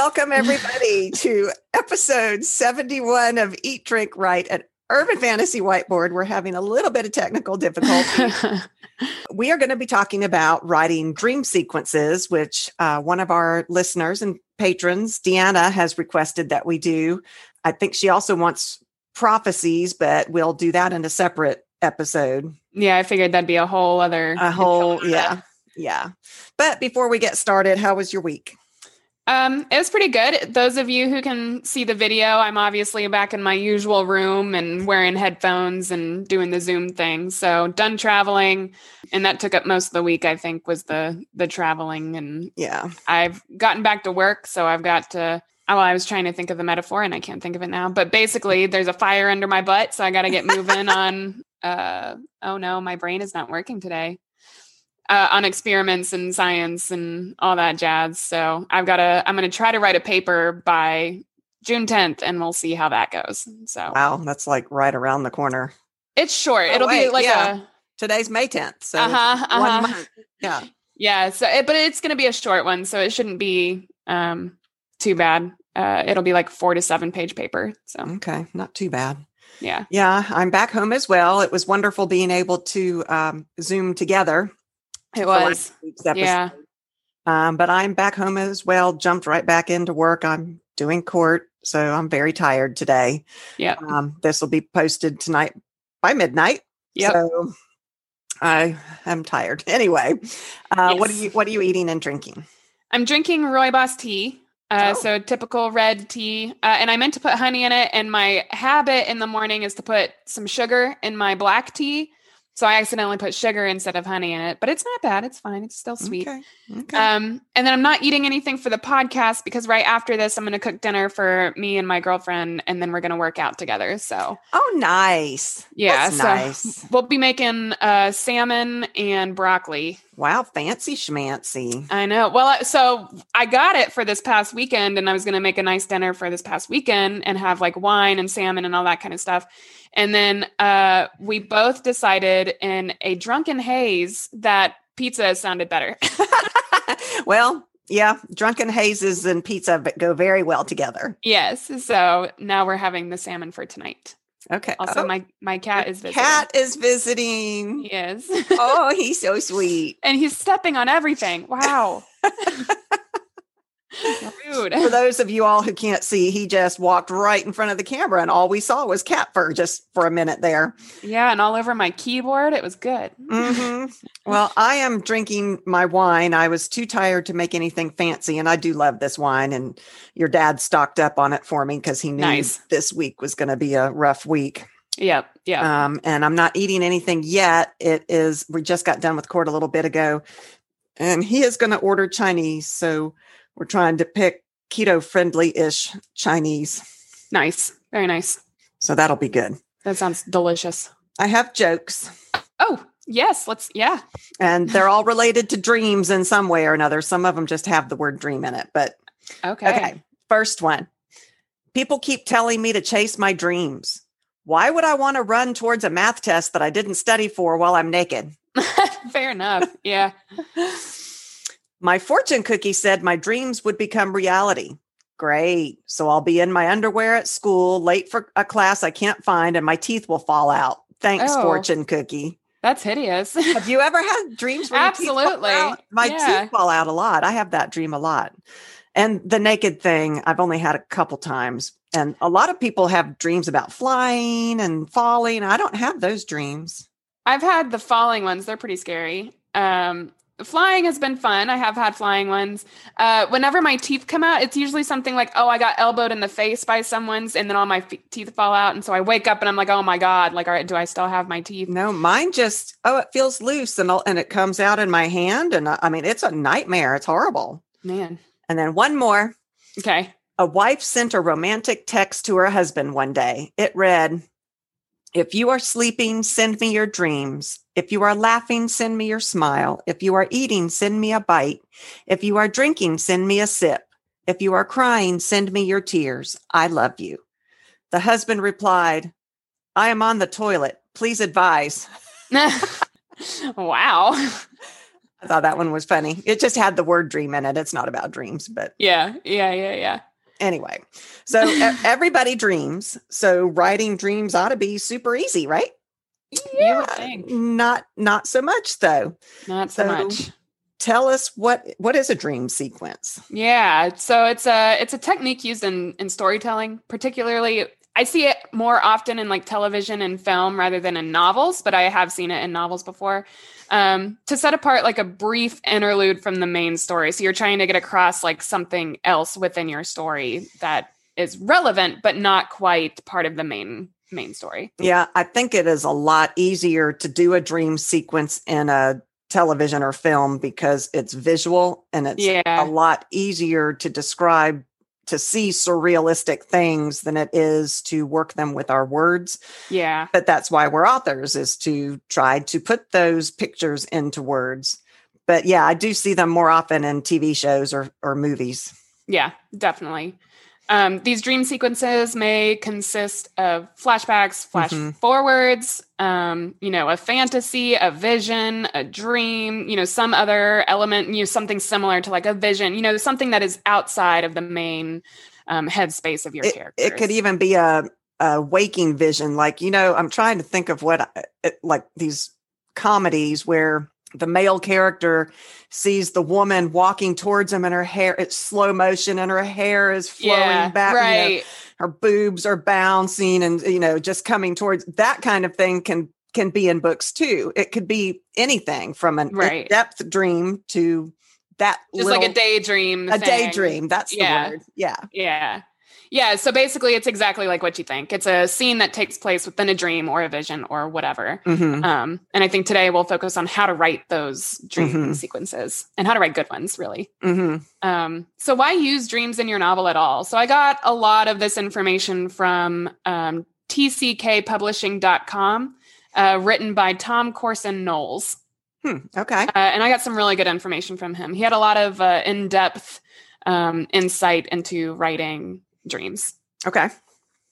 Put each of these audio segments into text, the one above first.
Welcome, everybody, to episode 71 of Eat, Drink, Write at Urban Fantasy Whiteboard. We're having a little bit of technical difficulty. we are going to be talking about writing dream sequences, which uh, one of our listeners and patrons, Deanna, has requested that we do. I think she also wants prophecies, but we'll do that in a separate episode. Yeah, I figured that'd be a whole other A whole, yeah, yeah. But before we get started, how was your week? Um, it was pretty good. Those of you who can see the video, I'm obviously back in my usual room and wearing headphones and doing the Zoom thing. So done traveling, and that took up most of the week. I think was the the traveling, and Yeah. I've gotten back to work, so I've got to. Oh, I was trying to think of the metaphor and I can't think of it now. But basically, there's a fire under my butt, so I got to get moving on. Uh, oh no, my brain is not working today. Uh, on experiments and science and all that jazz. So I've got to. I'm going to try to write a paper by June 10th, and we'll see how that goes. So Wow, that's like right around the corner. it's short. Oh, It'll wait, be like yeah. a Today's May 10th. So uh huh. one Uh-huh. month. Yeah. Yeah. So, it, but it's going to be a short one, so it shouldn't be um too bad. Uh, it'll be like four to seven page paper. So Okay. Not too bad. yeah. Yeah. I'm back home as well. It was wonderful being able to um, Zoom together. It was. Yeah. Um, but I'm back home as well. Jumped right back into work. I'm doing court. So I'm very tired today. Yeah. Um, this will be posted tonight by midnight. Yep. So I am tired. Anyway, uh, what are you what are you eating and drinking? I'm drinking Rooibos tea. Uh, Oh. So typical red tea, uh, and I meant to put honey in it. And my habit in the morning is to put some sugar in my black tea. So I accidentally put sugar instead of honey in it, but it's not bad. It's fine. It's still sweet. Okay. Okay. Um, and then I'm not eating anything for the podcast because right after this, I'm going to cook dinner for me and my girlfriend, and then we're going to work out together. So oh, nice. yeah, That's so nice. we'll be making uh, salmon and broccoli. Wow, fancy schmancy. I know. Well, so I got it for this past weekend, and I was going to make a nice dinner for this past weekend and have like wine and salmon and all that kind of stuff. And then uh, we both decided in a drunken haze that pizza sounded better. well, yeah, drunken hazes and pizza go very well together. yes. So now we're having the salmon for tonight. Okay. Also, Oh, my my cat is visiting. cat is visiting. He is. oh, he's so sweet. and he's stepping on everything. Wow. Rude. For those of you all who can't see, he just walked right in front of the camera, and all we saw was cat fur just for a minute there. Yeah, and all over my keyboard. It was good. hmm Well, I am drinking my wine. I was too tired to make anything fancy, and I do love this wine. And your dad stocked up on it for me because he knew Nice. this week was going to be a rough week. Yep. Yeah. Um, and I'm not eating anything yet. It is, we just got done with court a little bit ago, and he is going to order Chinese. So we're trying to pick keto friendly ish Chinese. nice. Very nice. So that'll be good. That sounds delicious. I have jokes, Oh, yes. Let's, yeah. and they're all related to dreams in some way or another. Some of them just have the word dream in it. But Okay. okay, first one people keep telling me to chase my dreams. Why would I want to run towards a math test that I didn't study for while I'm naked? Fair enough. Yeah. My fortune cookie said my dreams would become reality. Great. So I'll be in my underwear at school, late for a class I can't find, and my teeth will fall out. Thanks, Oh. fortune cookie. That's hideous. Have you ever had dreams where teeth Absolutely. out? My Yeah. teeth fall out a lot. I have that dream a lot. And the naked thing, I've only had a couple times. And a lot of people have dreams about flying and falling. I don't have those dreams. I've had the falling ones. They're pretty scary. Um, flying has been fun. I have had flying ones. Uh, whenever my teeth come out, it's usually something like, oh, I got elbowed in the face by someone's, and then all my fe- teeth fall out. And so I wake up and I'm like, oh my God, like, all right, do I still have my teeth? No, mine just, oh, it feels loose and, I'll- and it comes out in my hand. And I, I mean, it's a nightmare. It's horrible. Man. And then one more. Okay. A wife sent a romantic text to her husband one day. It read, If you are sleeping, send me your dreams. If you are laughing, send me your smile. If you are eating, send me a bite. If you are drinking, send me a sip. If you are crying, send me your tears. I love you. The husband replied, I am on the toilet. Please advise. wow. I thought that one was funny. It just had the word dream in it. It's not about dreams, but yeah, yeah, yeah, yeah. Anyway, so everybody dreams. So writing dreams ought to be super easy, right? Yeah, not not so much though. Not so, so much. Tell us what what is a dream sequence? Yeah, so it's a it's a technique used in in storytelling, particularly I see it more often in like television and film rather than in novels, but I have seen it in novels before. Um, to set apart like a brief interlude from the main story. So you're trying to get across like something else within your story that is relevant, but not quite part of the main main story. Yeah, I think it is a lot easier to do a dream sequence in a television or film because it's visual and it's yeah. a lot easier to describe to see surrealistic things than it is to work them with our words. Yeah. But that's why we're authors is to try to put those pictures into words. But yeah, I do see them more often in TV shows or or movies. Yeah, definitely. Um, these dream sequences may consist of flashbacks, flash mm-hmm. forwards, um, you know, a fantasy, a vision, a dream, you know, some other element, you know, something similar to like a vision, you know, something that is outside of the main um, headspace of your it, character. It could even be a, a waking vision. Like, you know, I'm trying to think of what, it, like these comedies where the male character sees the woman walking towards him and her hair it's slow motion and her hair is flowing yeah, back right you know, her boobs are bouncing and you know just coming towards that kind of thing can can be in books too it could be anything from an right. depth dream to that just little, like a daydream a thing. daydream that's yeah. the word yeah yeah yeah, so basically, it's exactly like what you think. It's a scene that takes place within a dream or a vision or whatever. Mm-hmm. Um, and I think today we'll focus on how to write those dream mm-hmm. sequences and how to write good ones, really. Mm-hmm. Um, so, why use dreams in your novel at all? So, I got a lot of this information from um, tckpublishing.com, uh, written by Tom Corson Knowles. Hmm, okay. Uh, and I got some really good information from him. He had a lot of uh, in depth um, insight into writing dreams. Okay.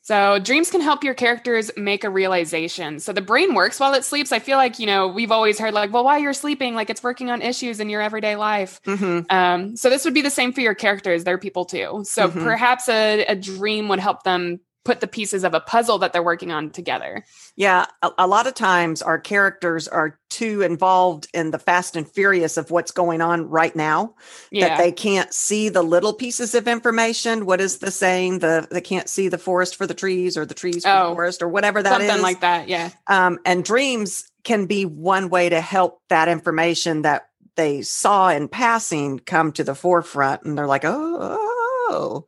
So dreams can help your characters make a realization. So the brain works while it sleeps. I feel like, you know, we've always heard like, well, while you're sleeping, like it's working on issues in your everyday life. Mm-hmm. Um, so this would be the same for your characters. They're people too. So mm-hmm. perhaps a, a dream would help them put the pieces of a puzzle that they're working on together. Yeah, a, a, lot of times our characters are too involved in the fast and furious of what's going on right now yeah. that they can't see the little pieces of information. What is the saying? The they can't see the forest for the trees or the trees for oh, the forest or whatever that something is. like that. Yeah. Um, and dreams can be one way to help that information that they saw in passing come to the forefront, and they're like, oh. oh.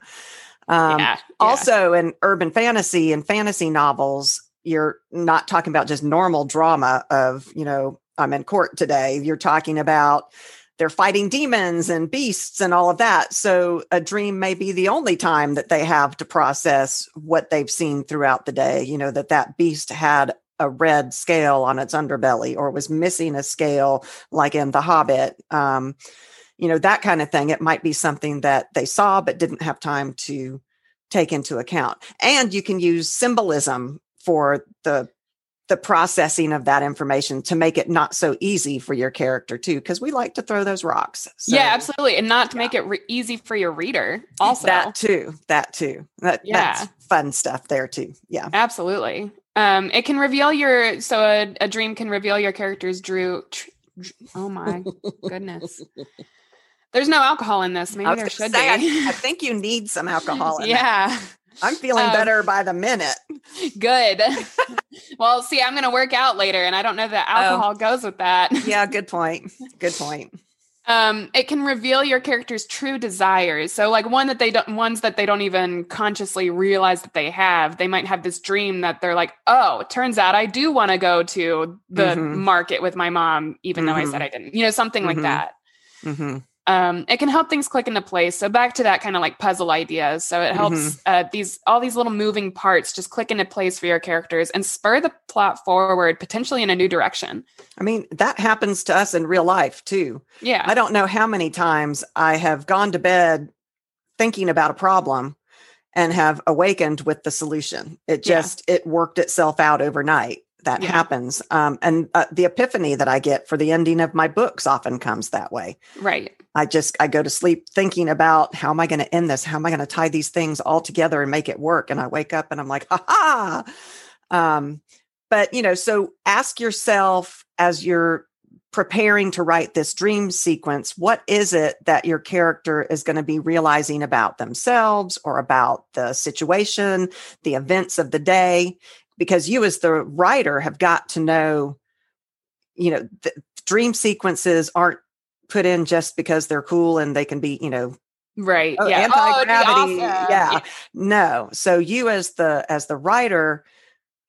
Um, yeah, yeah. Also, in urban fantasy and fantasy novels, you're not talking about just normal drama of, you know, I'm in court today. You're talking about they're fighting demons and beasts and all of that. So a dream may be the only time that they have to process what they've seen throughout the day. You know, that that beast had a red scale on its underbelly or was missing a scale like in The Hobbit. Um, you know, that kind of thing. It might be something that they saw but didn't have time to take into account. And you can use symbolism for the the processing of that information to make it not so easy for your character too because we like to throw those rocks so, yeah absolutely and not to yeah. make it re- easy for your reader also that too that too that, yeah. that's fun stuff there too yeah absolutely um it can reveal your so a, a dream can reveal your character's drew tr- oh my goodness there's no alcohol in this. Maybe there should say, be. I, I, think you need some alcohol. In. Yeah. That. I'm feeling um, better by the minute. Good. well, see, I'm going to work out later, and I don't know that oh. alcohol oh. goes with that. yeah, good point. Good point. Um, it can reveal your character's true desires. So, like one that they don't, ones that they don't even consciously realize that they have. They might have this dream that they're like, "Oh, turns out I do want to go to the mm-hmm. market with my mom, even mm-hmm. though I said I didn't." You know, something mm-hmm. like that. Mm-hmm um, it can help things click into place. So back to that kind of like puzzle ideas. So it helps mm-hmm. uh, these all these little moving parts just click into place for your characters and spur the plot forward potentially in a new direction. I mean, that happens to us in real life too. Yeah. I don't know how many times I have gone to bed thinking about a problem and have awakened with the solution. It just yeah. it worked itself out overnight that Yeah. happens. Um, and uh, the epiphany that I get for the ending of my books often comes that way. Right. I just I go to sleep thinking about how am I going to end this? How am I going to tie these things all together and make it work? And I wake up and I'm like, ha ha. Um, but you know, so ask yourself as you're preparing to write this dream sequence, what is it that your character is going to be realizing about themselves or about the situation, the events of the day? Because you, as the writer, have got to know, you know, the dream sequences aren't put in just because they're cool and they can be, you know, Right. oh, yeah. Oh, anti-gravity. awesome. yeah. No. So you as the as the writer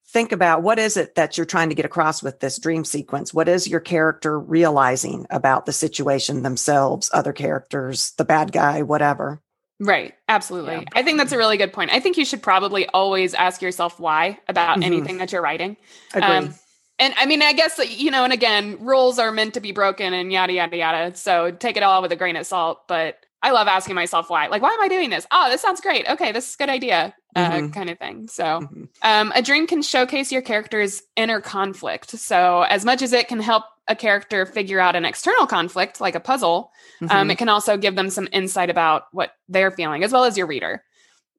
think about what is it that you're trying to get across with this dream sequence? What is your character realizing about the situation themselves, other characters, the bad guy, whatever? Right. Absolutely. Yeah. I think that's a really good point. I think you should probably always ask yourself why about Mhm. anything that you're writing. Agree. Um, and I mean, I guess, you know, and again, rules are meant to be broken and yada, yada, yada. So take it all with a grain of salt. But I love asking myself why. Like, why am I doing this? Oh, this sounds great. Okay, this is a good idea, uh, Mhm. kind of thing. So Mhm. um, a dream can showcase your character's inner conflict. So as much as it can help a character figure out an external conflict, like a puzzle, um, Mhm. it can also give them some insight about what they're feeling, as well as your reader.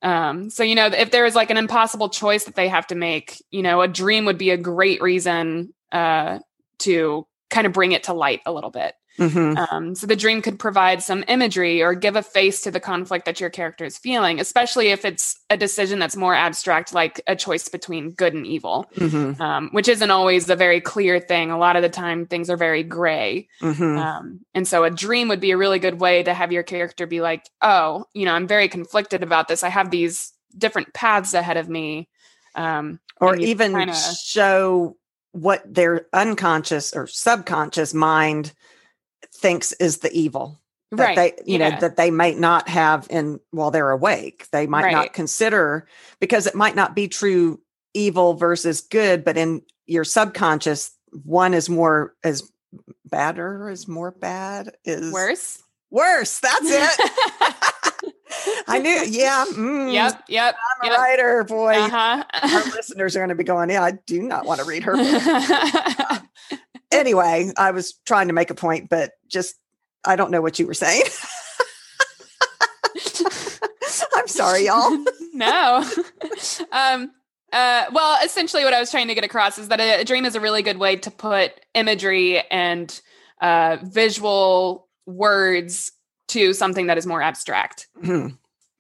Um, so you know, if there is like an impossible choice that they have to make, you know, a dream would be a great reason uh, to kind of bring it to light a little bit. Mhm. Um, so the dream could provide some imagery or give a face to the conflict that your character is feeling, especially if it's a decision that's more abstract, like a choice between good and evil, Mhm. um, which isn't always a very clear thing. A lot of the time, things are very gray. Mhm. Um, and so a dream would be a really good way to have your character be like, oh, you know, I'm very conflicted about this. I have these different paths ahead of me. Um, or even kinda- show what their unconscious or subconscious mind thinks is the evil that right. they you know that they might not have in while they're awake they might Right. not consider because it might not be true evil versus good but in your subconscious one is more is badder is more bad is Worse. worse that's it i knew yeah mm, yep. Yep. i'm a yep. writer boy Uh our listeners are going to be going yeah i do not want to read her book anyway, I was trying to make a point, but just I don't know what you were saying. I'm sorry, y'all. no. um, uh, well, essentially, what I was trying to get across is that a, a dream is a really good way to put imagery and uh, visual words to something that is more abstract. Hmm.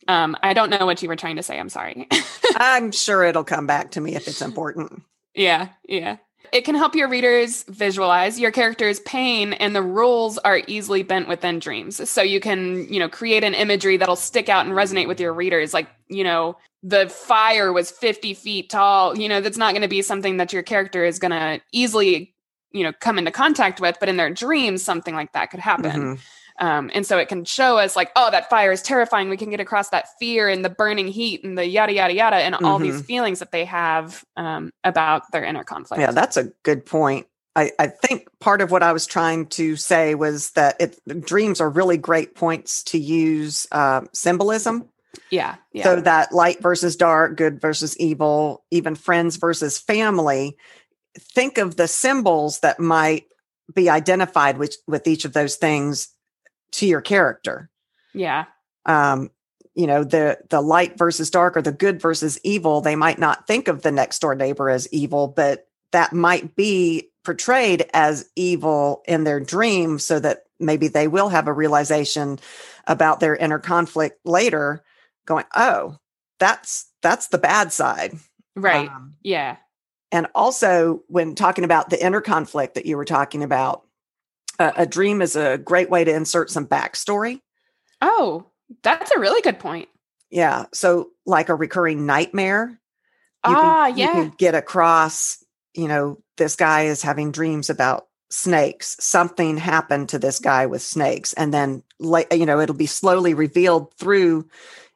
Um, I don't know what you were trying to say. I'm sorry. I'm sure it'll come back to me if it's important. yeah, yeah. It can help your readers visualize your character's pain, and the rules are easily bent within dreams. So you can, you know, create an imagery that'll stick out and resonate with your readers. Like, you know, the fire was 50 feet tall. You know, that's not going to be something that your character is going to easily, you know, come into contact with. But in their dreams, something like that could happen. Mhm. Um, and so it can show us like, oh, that fire is terrifying. We can get across that fear and the burning heat and the yada yada yada and all these feelings that they have um, about their inner conflict. Yeah, that's a good point. I, I think part of what I was trying to say was that it, dreams are really great points to use uh, symbolism. yeah, yeah, So that light versus dark, good versus evil, even friends versus family. Think of the symbols that might be identified with, with each of those things to your character. yeah, Um, you know, the the light versus dark or the good versus evil, they might not think of the next door neighbor as evil, but that might be portrayed as evil in their dream so that maybe they will have a realization about their inner conflict later going oh that's that's the bad side. Right, Um, yeah, and also when talking about the inner conflict that you were talking about uh, a dream is a great way to insert some backstory. Oh, that's a really good point. yeah so like a recurring nightmare you ah, can, yeah, you can get across you know this guy is having dreams about snakes. Something happened to this guy with snakes and then like you know it'll be slowly revealed through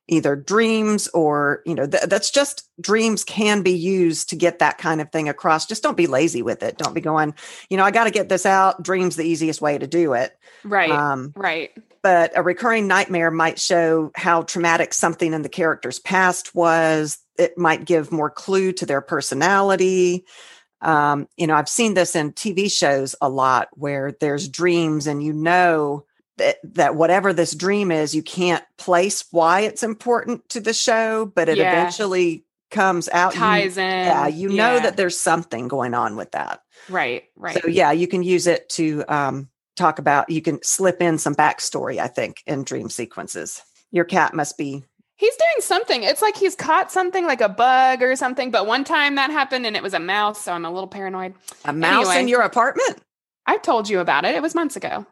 either dreams or you know th- that's just dreams can be used to get that kind of thing across. Just don't be lazy with it. Don't be going you know i got to get this out. Dreams the easiest way to do it. Right, um, right, but a recurring nightmare might show how traumatic something in the character's past was. It might give more clue to their personality. Um, you know, I've seen this in TV shows a lot where there's dreams and you know that, that whatever this dream is, you can't place why it's important to the show, but it Yeah. eventually comes out. You- Ties in. yeah, you know that there's something going on with that. Right, right. So yeah, you can use it to um, talk about. You can slip in some backstory. I think in dream sequences, your cat must be. He's doing something. It's like he's caught something like a bug or something. But one time that happened and it was a mouse. So I'm a little paranoid. A mouse in your apartment? I told you about it. It was months ago.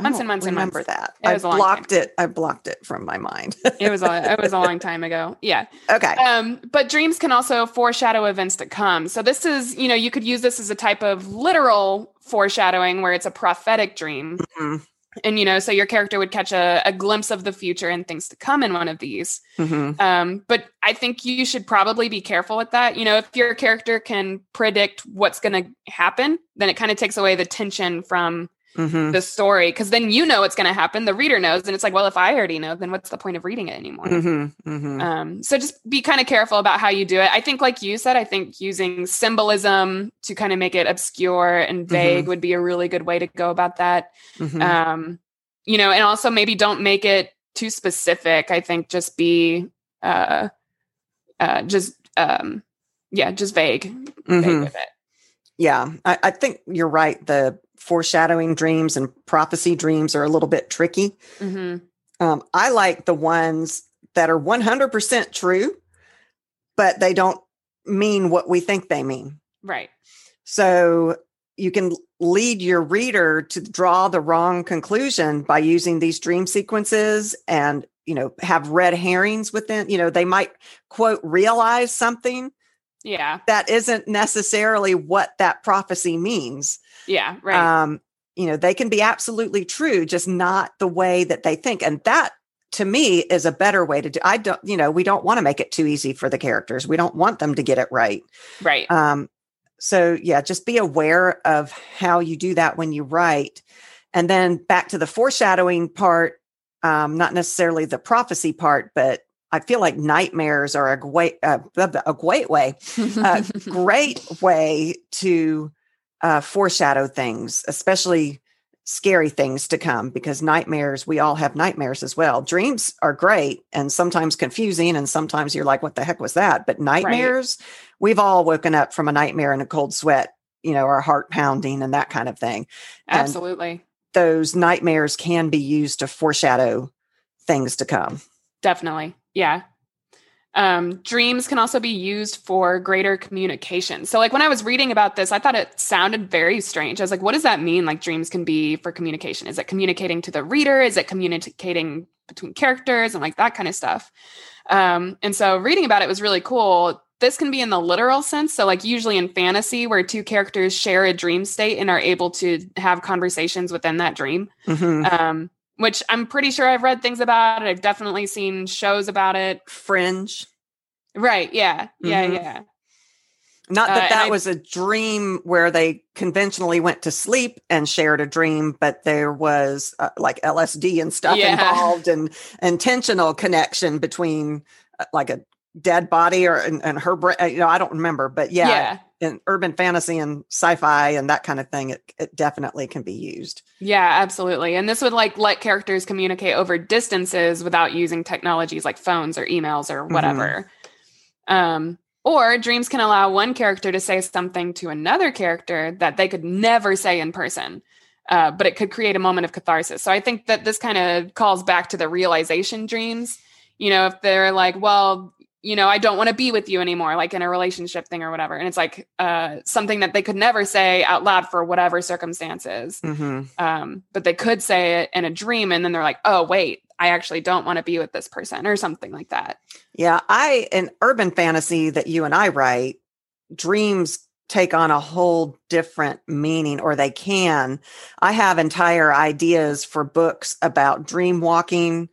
Months and months and remember months. that. It I blocked it. I blocked it from my mind. It was a it was a long time ago. Yeah. okay. Um, but dreams can also foreshadow events to come. So this is, you know, you could use this as a type of literal foreshadowing where it's a prophetic dream. Mhm. And you know, so your character would catch a, a glimpse of the future and things to come in one of these. Mhm. Um, but I think you should probably be careful with that. You know, if your character can predict what's going to happen, then it kind of takes away the tension from Mhm. the story because then you know what's going to happen. The reader knows, and it's like, well, if I already know, then what's the point of reading it anymore? Mhm. Mhm. Um, so just be kind of careful about how you do it. I think, like you said, I think using symbolism to kind of make it obscure and vague would be a really good way to go about that. Mhm. Um, you know, and also maybe don't make it too specific. I think just be uh, uh, just um, yeah, just vague, vague Mhm. with it. Yeah, I, I think you're right. The foreshadowing dreams and prophecy dreams are a little bit tricky. hmm Um, I like the ones that are 100% true, but they don't mean what we think they mean. Right. So you can lead your reader to draw the wrong conclusion by using these dream sequences and you know have red herrings within you know they might quote realize something Yeah. that isn't necessarily what that prophecy means Yeah. Right. um, you know, they can be absolutely true, just not the way that they think. And that to me is a better way to do. I don't, you know, we don't want to make it too easy for the characters. We don't want them to get it right. right. Um, so yeah, just be aware of how you do that when you write. And then back to the foreshadowing part, um, not necessarily the prophecy part, but I feel like nightmares are a great, uh, a great way a great way to uh, foreshadow things, especially scary things to come, because nightmares, we all have nightmares as well. Dreams are great and sometimes confusing, and sometimes you're like, what the heck was that? But nightmares, we've all woken up from a nightmare in a cold sweat, you know, our heart pounding and that kind of thing. And Absolutely. those nightmares can be used to foreshadow things to come. Definitely. Yeah. Um, dreams can also be used for greater communication. So, like when I was reading about this, I thought it sounded very strange. I was like, what does that mean? Like, dreams can be for communication. Is it communicating to the reader? Is it communicating between characters and like that kind of stuff? Um, and so, reading about it was really cool. This can be in the literal sense. So, like, usually in fantasy, where two characters share a dream state and are able to have conversations within that dream Mhm. um, which I'm pretty sure I've read things about it. I've definitely seen shows about it. Fringe. Right. Yeah. Yeah. Mhm. Yeah. Not Uh, that and that I- was a dream where they conventionally went to sleep and shared a dream, but there was uh, like LSD and stuff Yeah. involved and intentional connection between uh, like a dead body or and, and her brain. You know, I don't remember, but yeah, Yeah. In urban fantasy and sci-fi and that kind of thing, it, it definitely can be used. Yeah, absolutely. And this would like let characters communicate over distances without using technologies like phones or emails or whatever. Um, or dreams can allow one character to say something to another character that they could never say in person. Uh, but it could create a moment of catharsis. So I think that this kind of calls back to the realization dreams. You know, if they're like, well, you know, I don't want to be with you anymore, like in a relationship thing or whatever. And it's like uh, something that they could never say out loud for whatever circumstances. Mhm. Um, but they could say it in a dream. And then they're like, oh, wait, I actually don't want to be with this person or something like that. Yeah, I in urban fantasy that you and I write, dreams take on a whole different meaning or they can. I have entire ideas for books about dream walking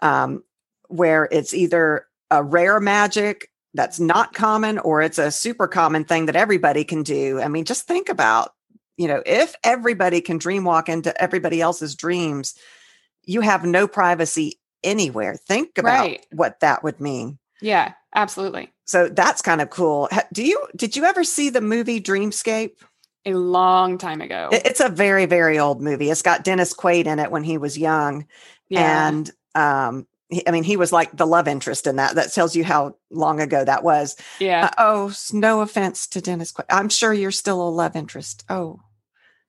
um, where it's either a rare magic that's not common or it's a super common thing that everybody can do. I mean, just think about, you know, if everybody can dream walk into everybody else's dreams, you have no privacy anywhere. Think about Right. what that would mean. Yeah, absolutely. So that's kind of cool. Do you did you ever see the movie Dreamscape? A long time ago. It's a very very old movie. It's got Dennis Quaid in it when he was young, yeah. and um, I mean, he was like the love interest in that. That tells you how long ago that was. Yeah. Uh, oh, no offense to Dennis. Quaid. I'm sure you're still a love interest. Oh,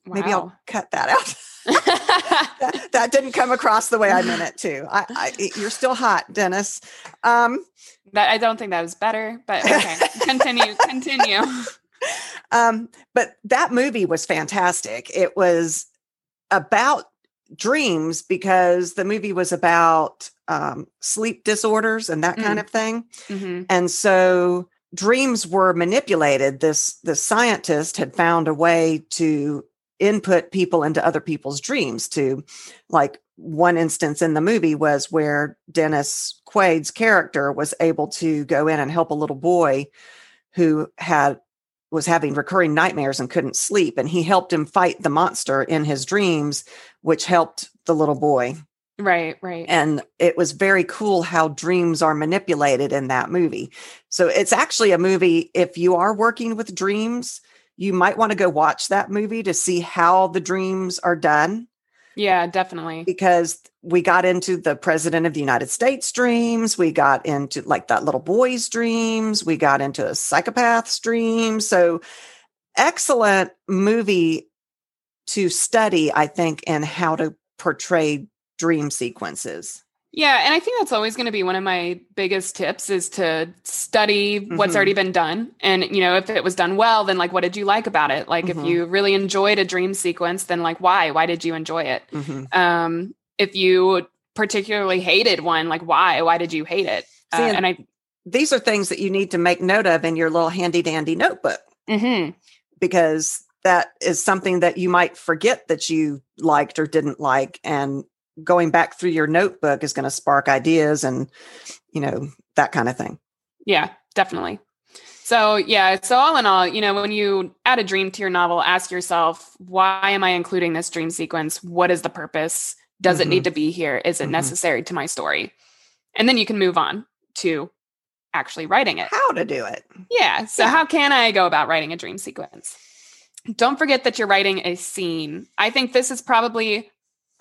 wow. maybe I'll cut that out. that, that, didn't come across the way I meant it to. I, I, you're still hot, Dennis. Um, that I don't think that was better, but okay, continue, continue. Um, but that movie was fantastic. It was about dreams because the movie was about um, sleep disorders and that mm. kind of thing. Mm-hmm. And so dreams were manipulated. This the scientist had found a way to input people into other people's dreams to like one instance in the movie was where Dennis Quaid's character was able to go in and help a little boy who had was having recurring nightmares and couldn't sleep and he helped him fight the monster in his dreams which helped the little boy right right and it was very cool how dreams are manipulated in that movie so it's actually a movie if you are working with dreams you might want to go watch that movie to see how the dreams are done yeah definitely because we got into the president of the United States dreams. We got into like that little boy's dreams. We got into a psychopath's dreams. So excellent movie to study, I think, in how to portray dream sequences. Yeah, and I think that's always going to be one of my biggest tips is to study what's mm-hmm. already been done. And you know, if it was done well, then like what did you like about it? Like mm-hmm. if you really enjoyed a dream sequence, then like why? Why did you enjoy it? Mm-hmm. Um if you particularly hated one, like why? Why did you hate it? Uh, See, and I these are things that you need to make note of in your little handy dandy notebook. Mm-hmm. Because that is something that you might forget that you liked or didn't like and going back through your notebook is going to spark ideas and you know that kind of thing. Yeah definitely. So yeah so all in all you know when you add a dream to your novel ask yourself why am i including this dream sequence? What is the purpose? Does mm-hmm. it need mm-hmm. to be here? Is it mm-hmm. necessary to my story? And then you can move on to actually writing it. How to do it. Yeah so yeah. how can i go about writing a dream sequence? Don't forget that you're writing a scene. I think this is probably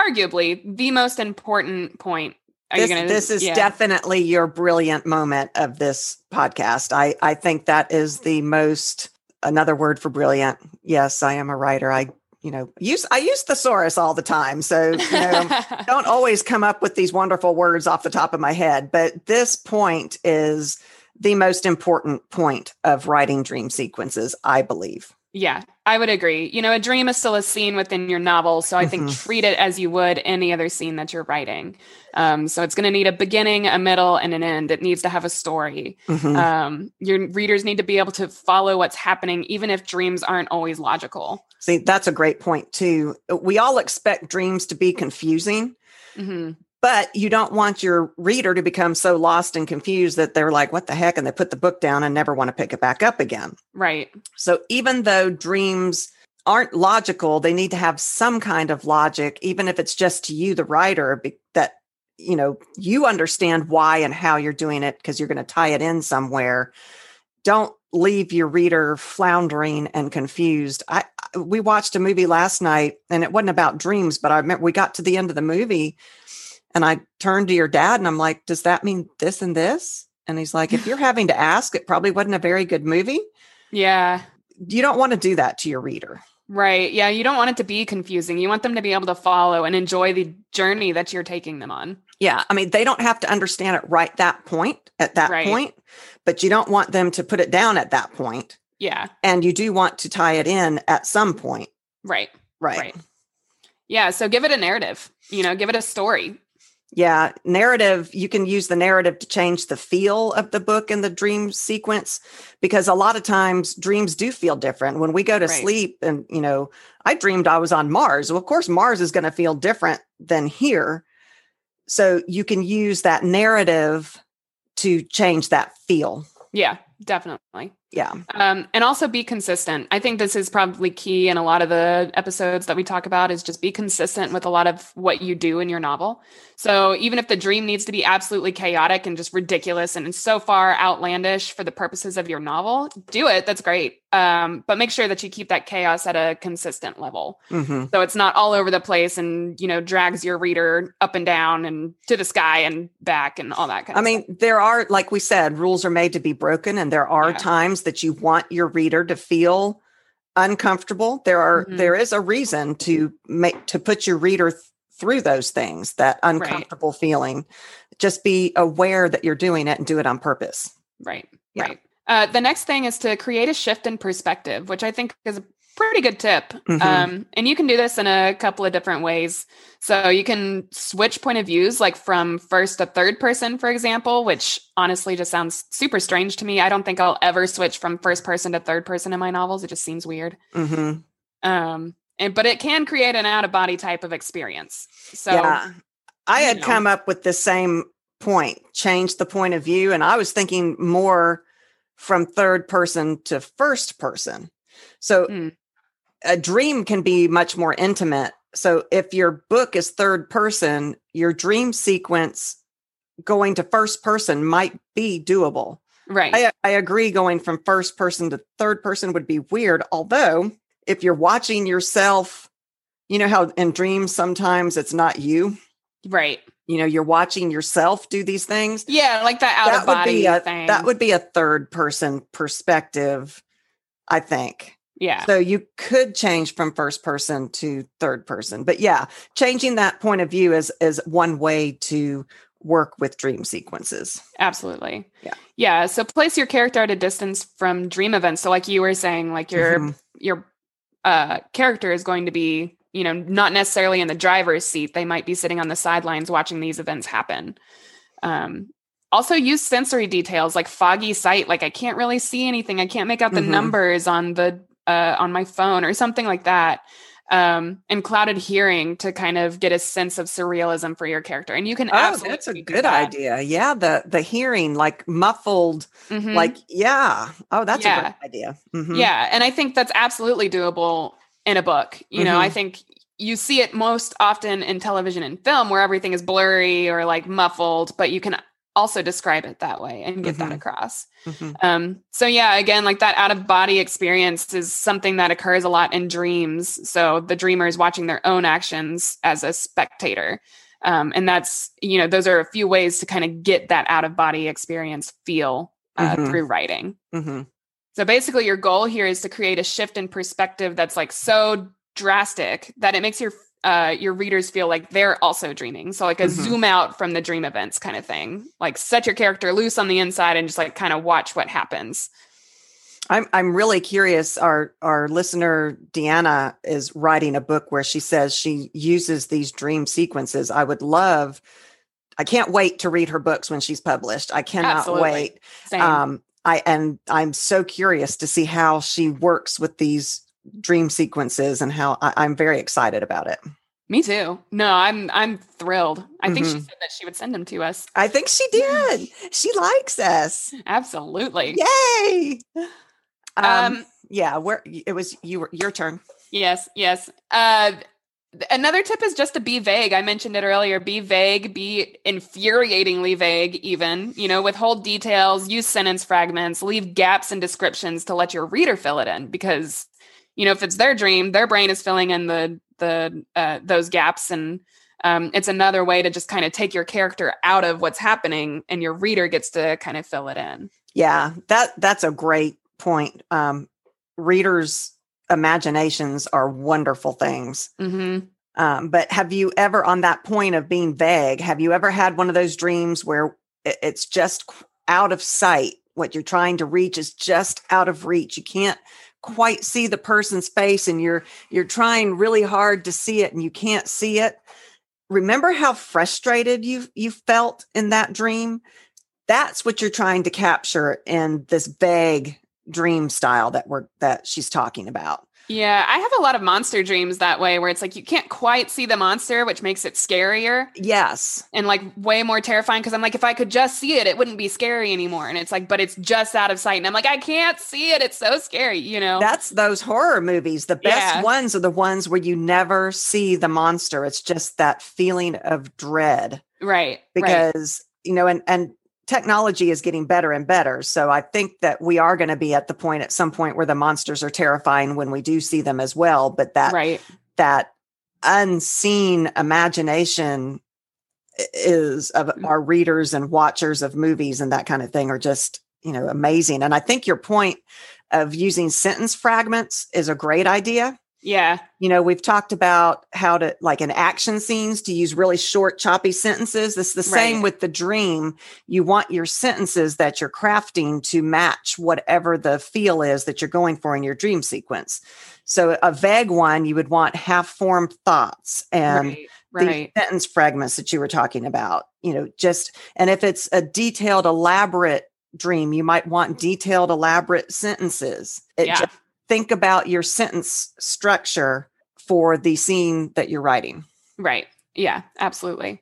arguably the most important point Are this, gonna, this is yeah. definitely your brilliant moment of this podcast. I, I think that is the most another word for brilliant. Yes, I am a writer. I you know use I use thesaurus all the time. So you know don't always come up with these wonderful words off the top of my head. But this point is the most important point of writing dream sequences, I believe. Yeah, I would agree. You know, a dream is still a scene within your novel. So I think mm-hmm. treat it as you would any other scene that you're writing. Um, so it's going to need a beginning, a middle, and an end. It needs to have a story. Mm-hmm. Um, your readers need to be able to follow what's happening, even if dreams aren't always logical. See, that's a great point, too. We all expect dreams to be confusing. Mm-hmm but you don't want your reader to become so lost and confused that they're like what the heck? and they put the book down and never want to pick it back up again. Right. So even though dreams aren't logical they need to have some kind of logic even if it's just to you the writer that you know you understand why and how you're doing it because you're going to tie it in somewhere. Don't leave your reader floundering and confused. I we watched a movie last night and it wasn't about dreams but i remember we got to the end of the movie and I turned to your dad and I'm like, does that mean this and this? And he's like, if you're having to ask, it probably wasn't a very good movie. Yeah. You don't want to do that to your reader. Right. Yeah. You don't want it to be confusing. You want them to be able to follow and enjoy the journey that you're taking them on. Yeah. I mean, they don't have to understand it right that point at that right. point, but you don't want them to put it down at that point. Yeah. And you do want to tie it in at some point. Right. Right. Right. Yeah. So give it a narrative, you know, give it a story. Yeah, narrative, you can use the narrative to change the feel of the book and the dream sequence because a lot of times dreams do feel different. When we go to right. sleep and, you know, I dreamed I was on Mars. Well, of course, Mars is going to feel different than here. So you can use that narrative to change that feel. Yeah, definitely. Yeah. Um, and also be consistent. I think this is probably key in a lot of the episodes that we talk about is just be consistent with a lot of what you do in your novel. So even if the dream needs to be absolutely chaotic and just ridiculous and so far outlandish for the purposes of your novel, do it. That's great. Um, but make sure that you keep that chaos at a consistent level. hmm So it's not all over the place and, you know, drags your reader up and down and to the sky and back and all that kind of stuff. I of mean, there are, like we said, rules are made to be broken, and there are Yeah. times that you want your reader to feel uncomfortable. There are Mhm. there is a reason to make to put your reader th- through those things, that uncomfortable feeling. Just be aware that you're doing it and do it on purpose. Right. Yeah. Right. Uh, the next thing is to create a shift in perspective, which I think is a pretty good tip. Mhm. Um, and you can do this in a couple of different ways. So you can switch point of views, like from first to third person, for example, which honestly just sounds super strange to me. I don't think I'll ever switch from first person to third person in my novels. It just seems weird. hmm Um, and but it can create an out of body type of experience. So yeah, I had know. come up with the same point, change the point of view, and I was thinking more from third person to first person. So Hmm. A dream can be much more intimate. So if your book is third person, your dream sequence going to first person might be doable. right. I, I agree going from first person to third person would be weird. Although, if you're watching yourself, you know how in dreams sometimes it's not you, right. you know, you're watching yourself do these things. Yeah, like that out of that be body a thing. that would be a third person perspective, I think. Yeah. So you could change from first person to third person. But yeah, changing that point of view is is one way to work with dream sequences. Absolutely. Yeah. Yeah. So place your character at a distance from dream events. So like you were saying, like your Mhm. your uh character is going to be, you know, not necessarily in the driver's seat. They might be sitting on the sidelines watching these events happen. Um also use sensory details like foggy sight, like I can't really see anything. I can't make out the Mhm. numbers on the uh on my phone or something like that. Um, and clouded hearing to kind of get a sense of surrealism for your character. And you can Oh, absolutely that's a good that. idea. Yeah, the the hearing like muffled Mhm. like yeah. Oh, that's a Yeah. great idea. Mhm. Yeah, and I think that's absolutely doable in a book. You know, I think you see it most often in television and film where everything is blurry or like muffled, but you can also describe it that way and get that Mhm. across. Mhm. Um, so yeah, again, like that out of body experience is something that occurs a lot in dreams. So the dreamer is watching their own actions as a spectator. Um, and that's, you know, those are a few ways to kind of get that out of body experience feel uh, Mhm. through writing. Mhm. So basically, your goal here is to create a shift in perspective that's like so drastic that it makes your uh, your readers feel like they're also dreaming. So like a Mhm. zoom out from the dream events kind of thing. Like set your character loose on the inside and just like kind of watch what happens. I'm I'm really curious. Our our listener Deanna is writing a book where she says she uses these dream sequences. I would love. I can't wait to read her books when she's published. I cannot Absolutely. wait. Same. Um, I and I'm so curious to see how she works with these dream sequences and how I, I'm very excited about it. Me too. No, I'm I'm thrilled. I think she Mhm. said that she would send them to us. I think she did. She likes us. Absolutely. Yay! Um, Um, yeah, where it was you were your turn. Yes, yes. Uh, another tip is just to be vague. I mentioned it earlier. Be vague, be infuriatingly vague, even, you know, withhold details, use sentence fragments, leave gaps in descriptions to let your reader fill it in because, you know, if it's their dream, their brain is filling in the, the, uh, those gaps. And um, it's another way to just kind of take your character out of what's happening and your reader gets to kind of fill it in. Yeah, that that's a great point. Um, readers' imaginations are wonderful things. hmm Um, but have you ever, on that point of being vague, have you ever had one of those dreams where it's just out of sight? What you're trying to reach is just out of reach. You can't quite see the person's face, and you're you're trying really hard to see it, and you can't see it. Remember how frustrated you you felt in that dream? That's what you're trying to capture in this vague dream style that we're that she's talking about. Yeah, I have a lot of monster dreams that way where it's like you can't quite see the monster, which makes it scarier Yes. and like way more terrifying. Cause I'm like, if I could just see it, it wouldn't be scary anymore. And it's like, but it's just out of sight. And I'm like, I can't see it. It's so scary, you know? That's those horror movies. The best Yeah. ones are the ones where you never see the monster. It's just that feeling of dread right. right. because, you know, and, and technology is getting better and better. So I think that we are going to be at the point at some point where the monsters are terrifying when we do see them as well. But that, Right. that unseen imagination is of Mm. our readers and watchers of movies and that kind of thing are just you know amazing and i think your point of using sentence fragments is a great idea Yeah. you know we've talked about how to like in action scenes to use really short choppy sentences it's the same Right. with the dream you want your sentences that you're crafting to match whatever the feel is that you're going for in your dream sequence so a vague one you would want half formed thoughts and right. the sentence fragments that you were talking about you know just and if it's a detailed elaborate dream you might want detailed elaborate sentences it Yeah. just think about your sentence structure for the scene that you're writing Right. Yeah, absolutely.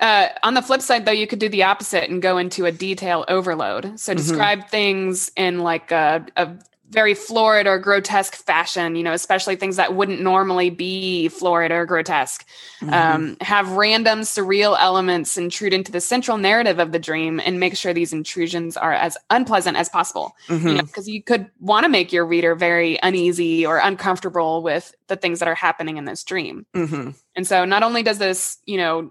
Uh, on the flip side, though, you could do the opposite and go into a detail overload. So Mhm. describe things in like a, a very florid or grotesque fashion, you know, especially things that wouldn't normally be florid or grotesque. Mhm. Um, have random surreal elements intrude into the central narrative of the dream and make sure these intrusions are as unpleasant as possible you Mhm. know because you could want to make your reader very uneasy or uncomfortable with the things that are happening in this dream Mhm. and so not only does this you know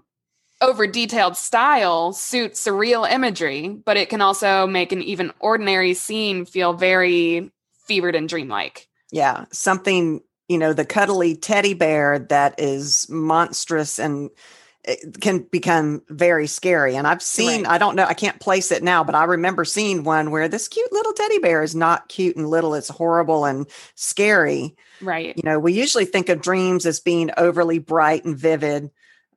over detailed style suit surreal imagery but it can also make an even ordinary scene feel very fevered and dreamlike. Yeah something you know the cuddly teddy bear that is monstrous and it can become very scary. And i've seen Right. i don't know i can't place it now but i remember seeing one where this cute little teddy bear is not cute and little it's horrible and scary. Right. You know we usually think of dreams as being overly bright and vivid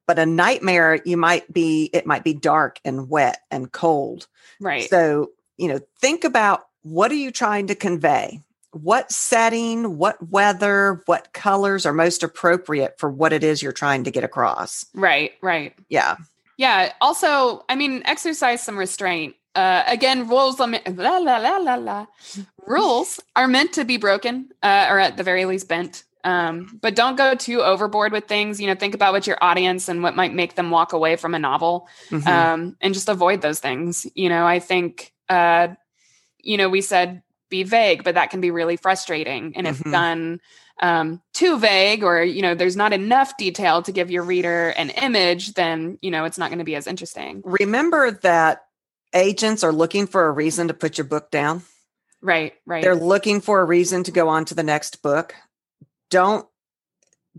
but a nightmare you might be it might be dark and wet and cold. Right. So, you know, think about what are you trying to convey? What setting, what weather, what colors are most appropriate for what it is you're trying to get across? right right Yeah. Yeah. Also, I mean, exercise some restraint. Uh, again, rules. La, la, la, la, la. Rules are meant to be broken, uh, or at the very least bent. Um, but don't go too overboard with things. You know, think about what your audience and what might make them walk away from a novel, Mhm. um, and just avoid those things. You know, I think, uh, you know, we said be vague, but that can be really frustrating. And if Mhm. done um, too vague, or you know, there's not enough detail to give your reader an image, then you know, it's not going to be as interesting. Remember that agents are looking for a reason to put your book down. Right. Right. They're looking for a reason to go on to the next book. Don't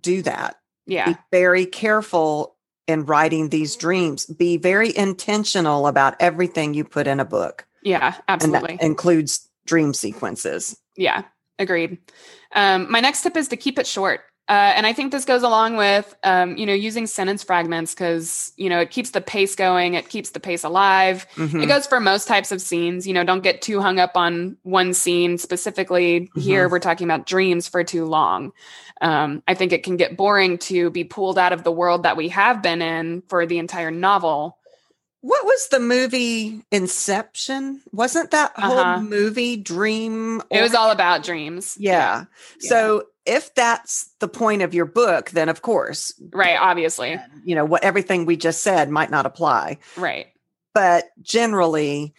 do that. yeah. Be very careful in writing these dreams. Be very intentional about everything you put in a book. Yeah. And Absolutely. that includes dream sequences. Yeah, agreed. Um, my next tip is to keep it short. Uh, and I think this goes along with, um, you know, using sentence fragments because, you know, it keeps the pace going, it keeps the pace alive. Mhm. It goes for most types of scenes. You know, don't get too hung up on one scene specifically. Here, Mhm. we're talking about dreams for too long. Um, I think it can get boring to be pulled out of the world that we have been in for the entire novel. What was the movie Inception? Wasn't that whole Uh-huh. movie dream? It was all about dreams. yeah. Yeah. So if that's the point of your book, then of course, Right. Obviously. you know what everything we just said might not apply. Right. But generally,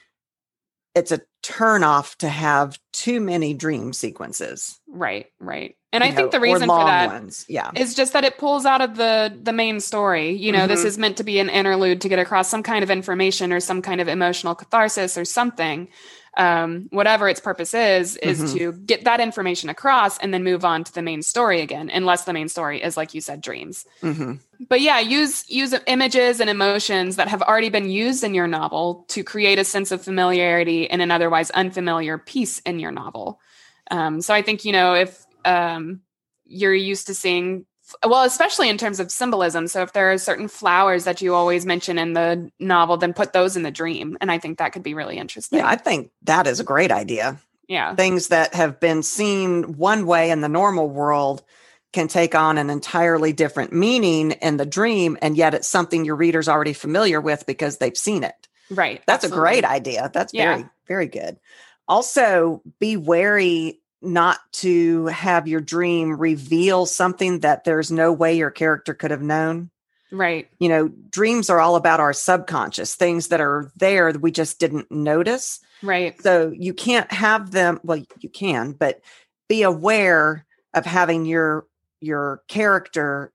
it's a turnoff to have too many dream sequences. Right. Right. And I you think know, the reason for that ones. Yeah. It's just that it pulls out of the the main story. You know, this Mhm. is meant to be an interlude to get across some kind of information or some kind of emotional catharsis or something. Um, whatever its purpose is, is Mhm. to get that information across and then move on to the main story again, unless the main story is like you said, dreams. hmm But yeah, use use images and emotions that have already been used in your novel to create a sense of familiarity in an otherwise unfamiliar piece in your novel. Um, so I think you know if um, you're used to seeing, well, especially in terms of symbolism. So if there are certain flowers that you always mention in the novel, then put those in the dream, and I think that could be really interesting. Yeah, I think that is a great idea. Yeah. Things that have been seen one way in the normal world can take on an entirely different meaning in the dream. And yet it's something your reader's already familiar with because they've seen it. Right. That's absolutely. a great idea. That's Yeah. very, very good. Also, be wary not to have your dream reveal something that there's no way your character could have known. Right. You know, dreams are all about our subconscious, things that are there that we just didn't notice. Right. So you can't have them, well, you can, but be aware of having your your character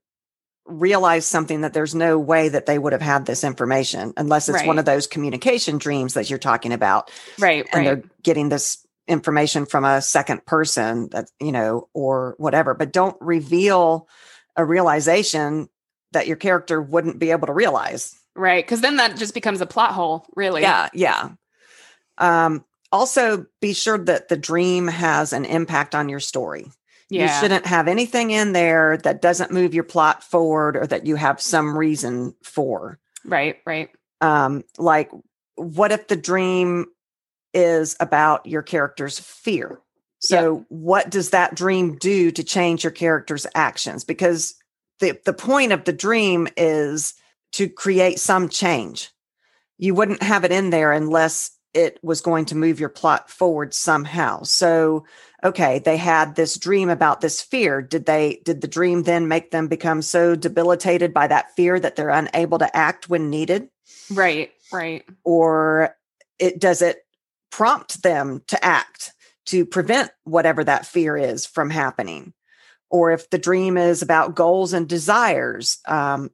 realize something that there's no way that they would have had this information unless it's one of those communication dreams that you're talking about Right. and Right. they're getting this information from a second person that you know or whatever but don't reveal a realization that your character wouldn't be able to realize Right. Because then that just becomes a plot hole, really. yeah yeah um also be sure that the dream has an impact on your story you shouldn't have anything in there that doesn't move your plot forward or that you have some reason for Right. Right. um like what if the dream is about your character's fear. So what does that dream do to change your character's actions? Because the the point of the dream is to create some change. You wouldn't have it in there unless it was going to move your plot forward somehow. So okay they had this dream about this fear. Did they did the dream then make them become so debilitated by that fear that they're unable to act when needed? Right. Right. or it does it prompt them to act to prevent whatever that fear is from happening. Or if the dream is about goals and desires um,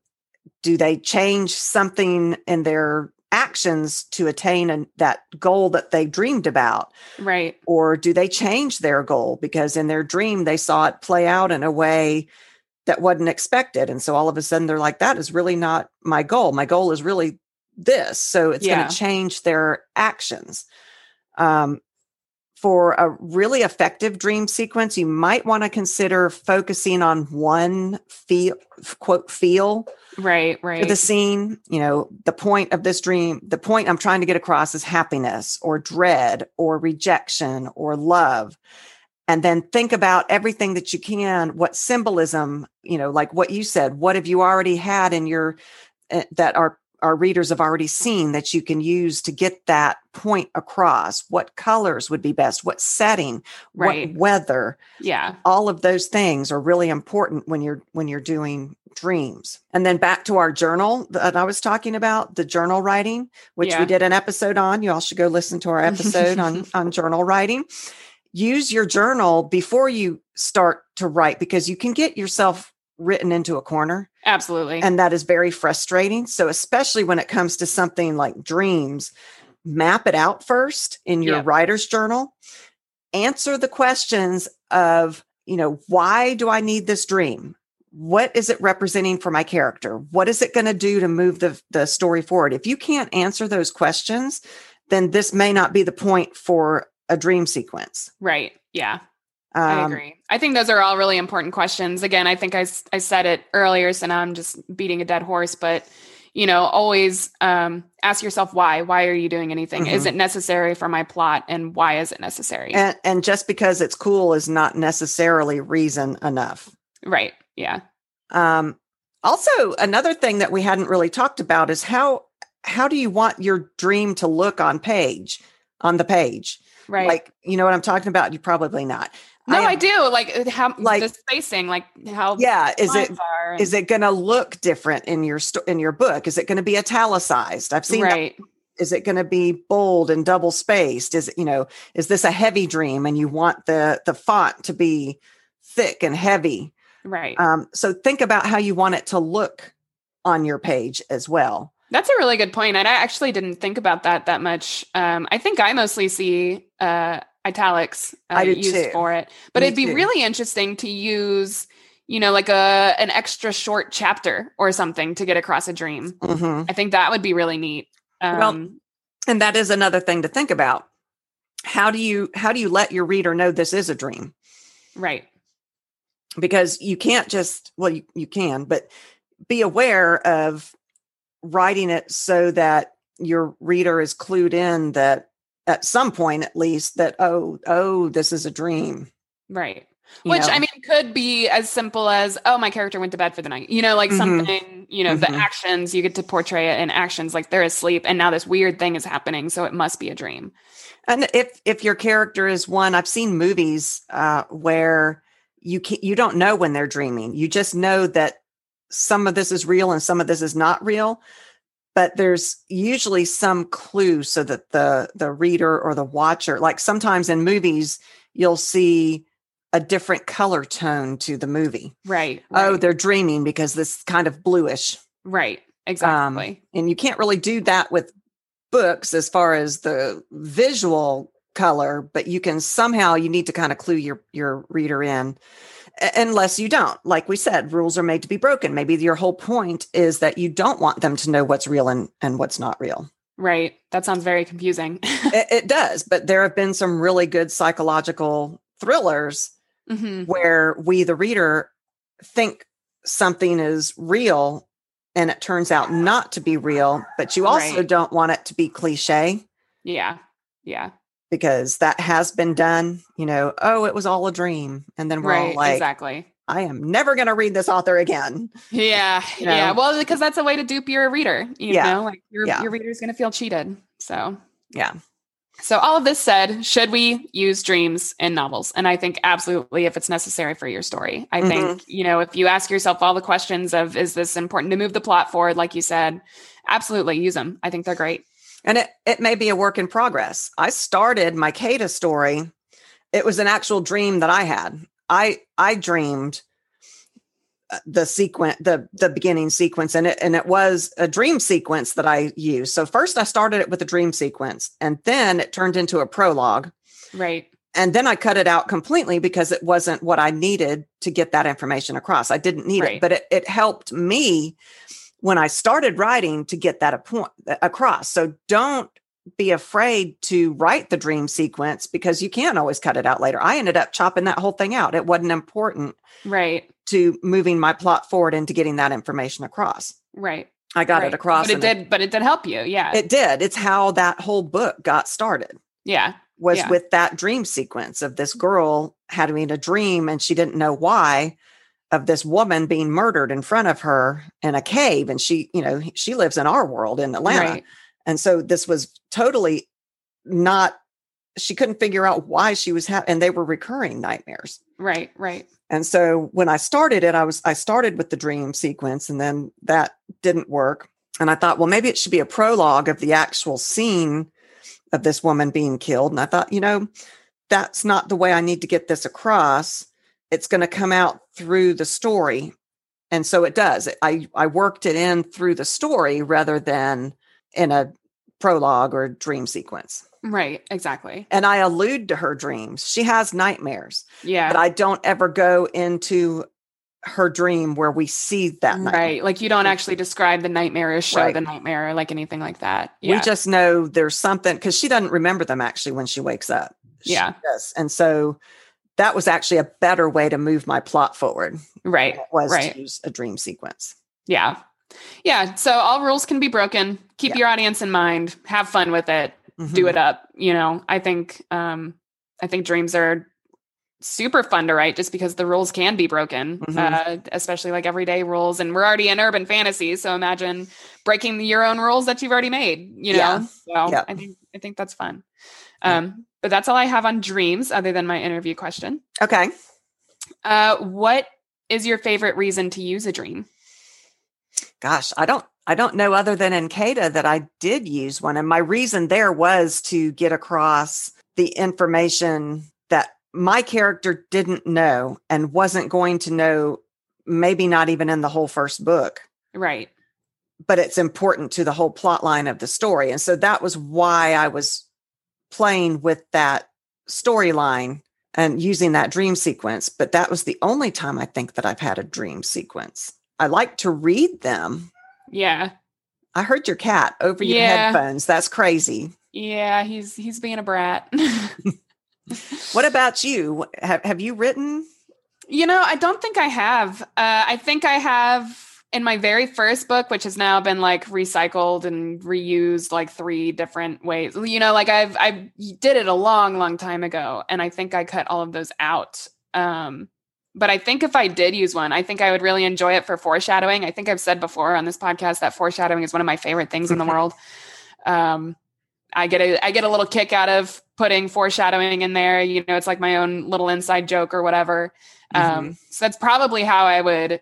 do they change something in their actions to attain an, that goal that they dreamed about? Right. or do they change their goal? Because in their dream they saw it play out in a way that wasn't expected. And so all of a sudden they're like that is really not my goal. My goal is really this. So it's Yeah. going to change their actions um, for a really effective dream sequence you might want to consider focusing on one feel quote feel Right. Right. the scene you know the point of this dream the point i'm trying to get across is happiness or dread or rejection or love and then think about everything that you can what symbolism you know like what you said what have you already had in your uh, that our our readers have already seen that you can use to get that point across what colors would be best what setting Right. what weather yeah. all of those things are really important when you're when you're doing dreams and then back to our journal that i was talking about the journal writing which Yeah. we did an episode on you all should go listen to our episode on on journal writing use your journal before you start to write because you can get yourself written into a corner Absolutely. and that is very frustrating so especially when it comes to something like dreams map it out first in your Yep. writer's journal answer the questions of you know why do i need this dream what is it representing for my character what is it going to do to move the, the story forward if you can't answer those questions then this may not be the point for a dream sequence right. Yeah. I Um, agree. I think those are all really important questions. Again, I think I, I said it earlier, so now I'm just beating a dead horse, but you know, always um, ask yourself why. Why are you doing anything? Is Mhm. it necessary for my plot? And why is it necessary? and, and just because it's cool is not necessarily reason enough right. Yeah. Um, also, another thing that we hadn't really talked about is how how do you want your dream to look on page on the page? Right. Like, you know what I'm talking about? You probably not. No, I, am- do. Like uh, how Like- the spacing, like how Yeah, is it and- is it going to look different in your sto- in your book? Is it going to be italicized? I've seen. right. Is it going to be bold and double spaced? Is it you know? Is this a heavy dream and you want the the font to be thick and heavy? Right. Um, so think about how you want it to look on your page as well. That's a really good point. And I actually didn't think about that that much. Um, I think I mostly see uh, italics uh, I used too. for it, but Me it'd be too. really interesting to use, you know, like a an extra short chapter or something to get across a dream. Mhm. I think that would be really neat. Um, Well, and that is another thing to think about how do you how do you let your reader know this is a dream right. because you can't just well you, you can but be aware of writing it so that your reader is clued in that at some point at least that oh oh this is a dream Right. you Which know? I mean could be as simple as, oh, my character went to bed for the night. You know, like Mhm. something, you know, the Mhm. actions, you get to portray it in actions like they're asleep and now this weird thing is happening. So it must be a dream. And if if your character is one, I've seen movies uh, where you can, you don't know when they're dreaming. You just know that some of this is real and some of this is not real. But there's usually some clue so that the the reader or the watcher, like sometimes in movies, you'll see a different color tone to the movie. Right. Oh, they're dreaming because this kind of bluish right. Um, Exactly. and you can't really do that with books as far as the visual color but you can somehow you need to kind of clue your your reader in unless you don't like we said rules are made to be broken maybe your whole point is that you don't want them to know what's real and and what's not real right. That sounds very confusing. it, it does but there have been some really good psychological thrillers hmm where we the reader think something is real and it turns out not to be real but you also Right. don't want it to be cliche Yeah. Yeah. Because that has been done you know oh it was all a dream and then we're all like exactly. i am never going to read this author again Yeah. You Yeah. Well, because that's a way to dupe your reader. You Yeah. know, like your Yeah. your reader's gonna feel cheated. So yeah So, all of this said, should we use dreams in novels? And I think absolutely if it's necessary for your story. I Mhm. think, you know, if you ask yourself all the questions of, is this important to move the plot forward, like you said, absolutely use them. I think they're great. And it, it may be a work in progress i started my Kada story it was an actual dream that i had i i dreamed uh, the sequence the the beginning sequence and it and it was a dream sequence that i used so first i started it with a dream sequence and then it turned into a prologue Right. and then I cut it out completely because it wasn't what I needed to get that information across. I didn't need Right. it, but it, it helped me when I started writing to get that a point, across. So don't be afraid to write the dream sequence because you can't always cut it out later. I ended up chopping that whole thing out. It wasn't important Right. to moving my plot forward into getting that information across. Right. I got right. it across. But it did, but it did help you. Yeah. It did. It's how that whole book got started. yeah. was Yeah. with that dream sequence of this girl having a dream and she didn't know why of this woman being murdered in front of her in a cave and she you know she lives in our world in Atlanta Right. and so this was totally not she couldn't figure out why she was having and they were recurring nightmares Right. Right. and so when I started it I was I started with the dream sequence and then that didn't work and I thought well maybe it should be a prologue of the actual scene of this woman being killed. And I thought, you know, that's not the way I need to get this across. It's going to come out through the story. And so it does. I, I worked it in through the story rather than in a prologue or dream sequence. Right. Exactly. And I allude to her dreams. She has nightmares, Yeah. but I don't ever go into her dream where we see that nightmare. Right. Like you don't actually describe the nightmare or show Right. the nightmare or like anything like that. Yeah. We just know there's something because she doesn't remember them actually when she wakes up. She Yeah. does. And so that was actually a better way to move my plot forward. right. Was Right. to use a dream sequence. Yeah. Yeah. So all rules can be broken. Keep Yeah. your audience in mind. Have fun with it. Do Mhm. it up. You know, I think um I think dreams are super fun to write just because the rules can be broken, Mhm. uh, especially like everyday rules. And we're already in urban fantasy, so imagine breaking your own rules that you've already made. You know, Yeah. so Yeah. I think I think that's fun. Um, but that's all I have on dreams, other than my interview question. Okay. Uh, what is your favorite reason to use a dream? Gosh, I don't I don't know other than in Kada that I did use one. And my reason there was to get across the information that my character didn't know and wasn't going to know, maybe not even in the whole first book. Right. but it's important to the whole plot line of the story. And so that was why I was playing with that storyline and using that dream sequence. But that was the only time I think that I've had a dream sequence. I like to read them. Yeah. I heard your cat over your Yeah. headphones. That's crazy. Yeah, he's he's being a brat. What about you? Have, have you written? you know, I don't think I have. Uh, I think I have in my very first book, which has now been like recycled and reused like three different ways. You know, like I've I did it a long, long time ago, and I think I cut all of those out. Um, but I think if I did use one, I think I would really enjoy it for foreshadowing. I think I've said before on this podcast that foreshadowing is one of my favorite things in the world. Um, I get a I get a little kick out of putting foreshadowing in there. You know, it's like my own little inside joke or whatever. Mm-hmm. Um, so that's probably how I would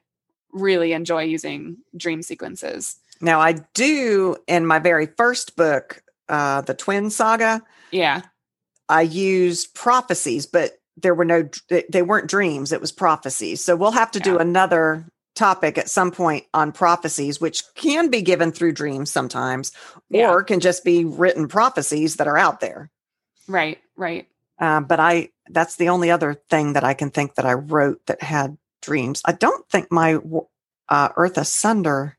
really enjoy using dream sequences. Now, I do in my very first book, uh, the Twin Saga. Yeah. I used prophecies, but there were no, they weren't dreams, it was prophecies. So we'll have to yeah. do another topic at some point on prophecies, which can be given through dreams sometimes, yeah. or can just be written prophecies that are out there. Right, right. Uh, but I, that's the only other thing that I can think that I wrote that had dreams. I don't think my uh, Earth Asunder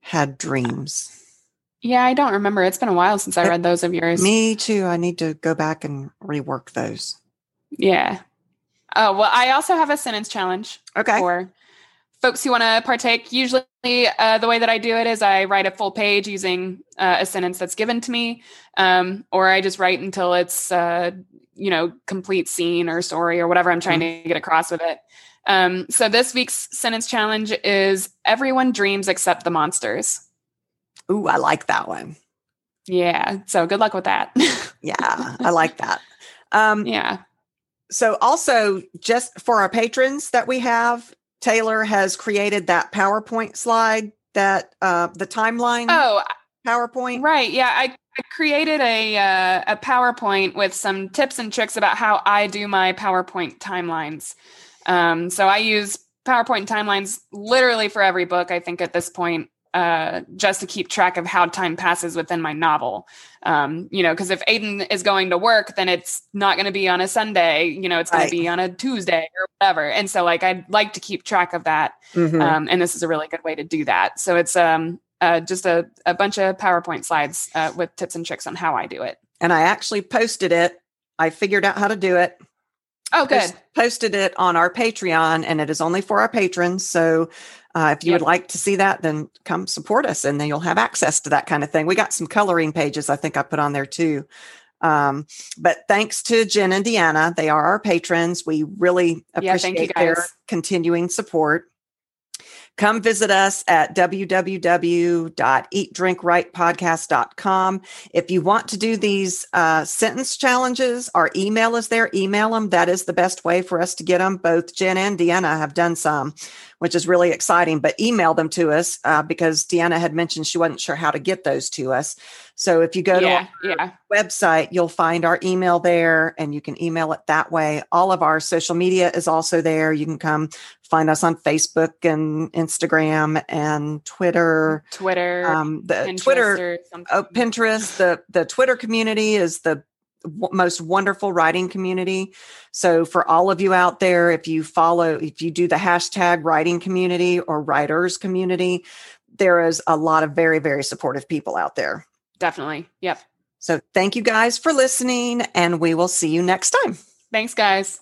had dreams. Yeah, I don't remember. It's been a while since I read those of yours. Me too. I need to go back and rework those. Yeah. Oh, well, I also have a sentence challenge. Okay. For folks who want to partake. Usually, uh, the way that I do it is I write a full page using uh, a sentence that's given to me, um, or I just write until it's, uh, you know, complete scene or story or whatever I'm trying mm-hmm. to get across with it. Um, so this week's sentence challenge is everyone dreams except the monsters. Ooh, I like that one. Yeah. So good luck with that. yeah, I like that. Um, yeah. So also just for our patrons that we have, Taylor has created that PowerPoint slide that uh, the timeline. Oh, PowerPoint. Right. Yeah. I, I created a uh, a PowerPoint with some tips and tricks about how I do my PowerPoint timelines. Um, so I use PowerPoint timelines literally for every book, I think, at this point, uh, just to keep track of how time passes within my novel. Um, you know, because if Aiden is going to work, then it's not going to be on a Sunday, you know, it's going right. to be on a Tuesday or whatever. And so, like, I'd like to keep track of that. Mm-hmm. Um, and this is a really good way to do that. So it's um, uh, just a, a bunch of PowerPoint slides uh, with tips and tricks on how I do it. And I actually posted it. I figured out how to do it. Oh, good. Post, posted it on our Patreon, and it is only for our patrons. So, uh, if you yep. would like to see that, then come support us, and then you'll have access to that kind of thing. We got some coloring pages I think I put on there too. Um, but thanks to Jen and Deanna, they are our patrons. We really appreciate yeah, their continuing support. Come visit us at www.eatdrinkwritepodcast.com. If you want to do these uh, sentence challenges, our email is there. Email them. That is the best way for us to get them. Both Jen and Deanna have done some, which is really exciting, but email them to us uh, because Deanna had mentioned she wasn't sure how to get those to us. So if you go yeah, to our yeah. website, you'll find our email there and you can email it that way. All of our social media is also there. You can come find us on Facebook and Instagram and Twitter. Twitter. Um, the Pinterest Twitter, oh, Pinterest. The the Twitter community is the w- most wonderful writing community. So for all of you out there, if you follow, if you do the hashtag writing community or writers community, there is a lot of very very supportive people out there. Definitely. Yep. So thank you guys for listening, and we will see you next time. Thanks, guys.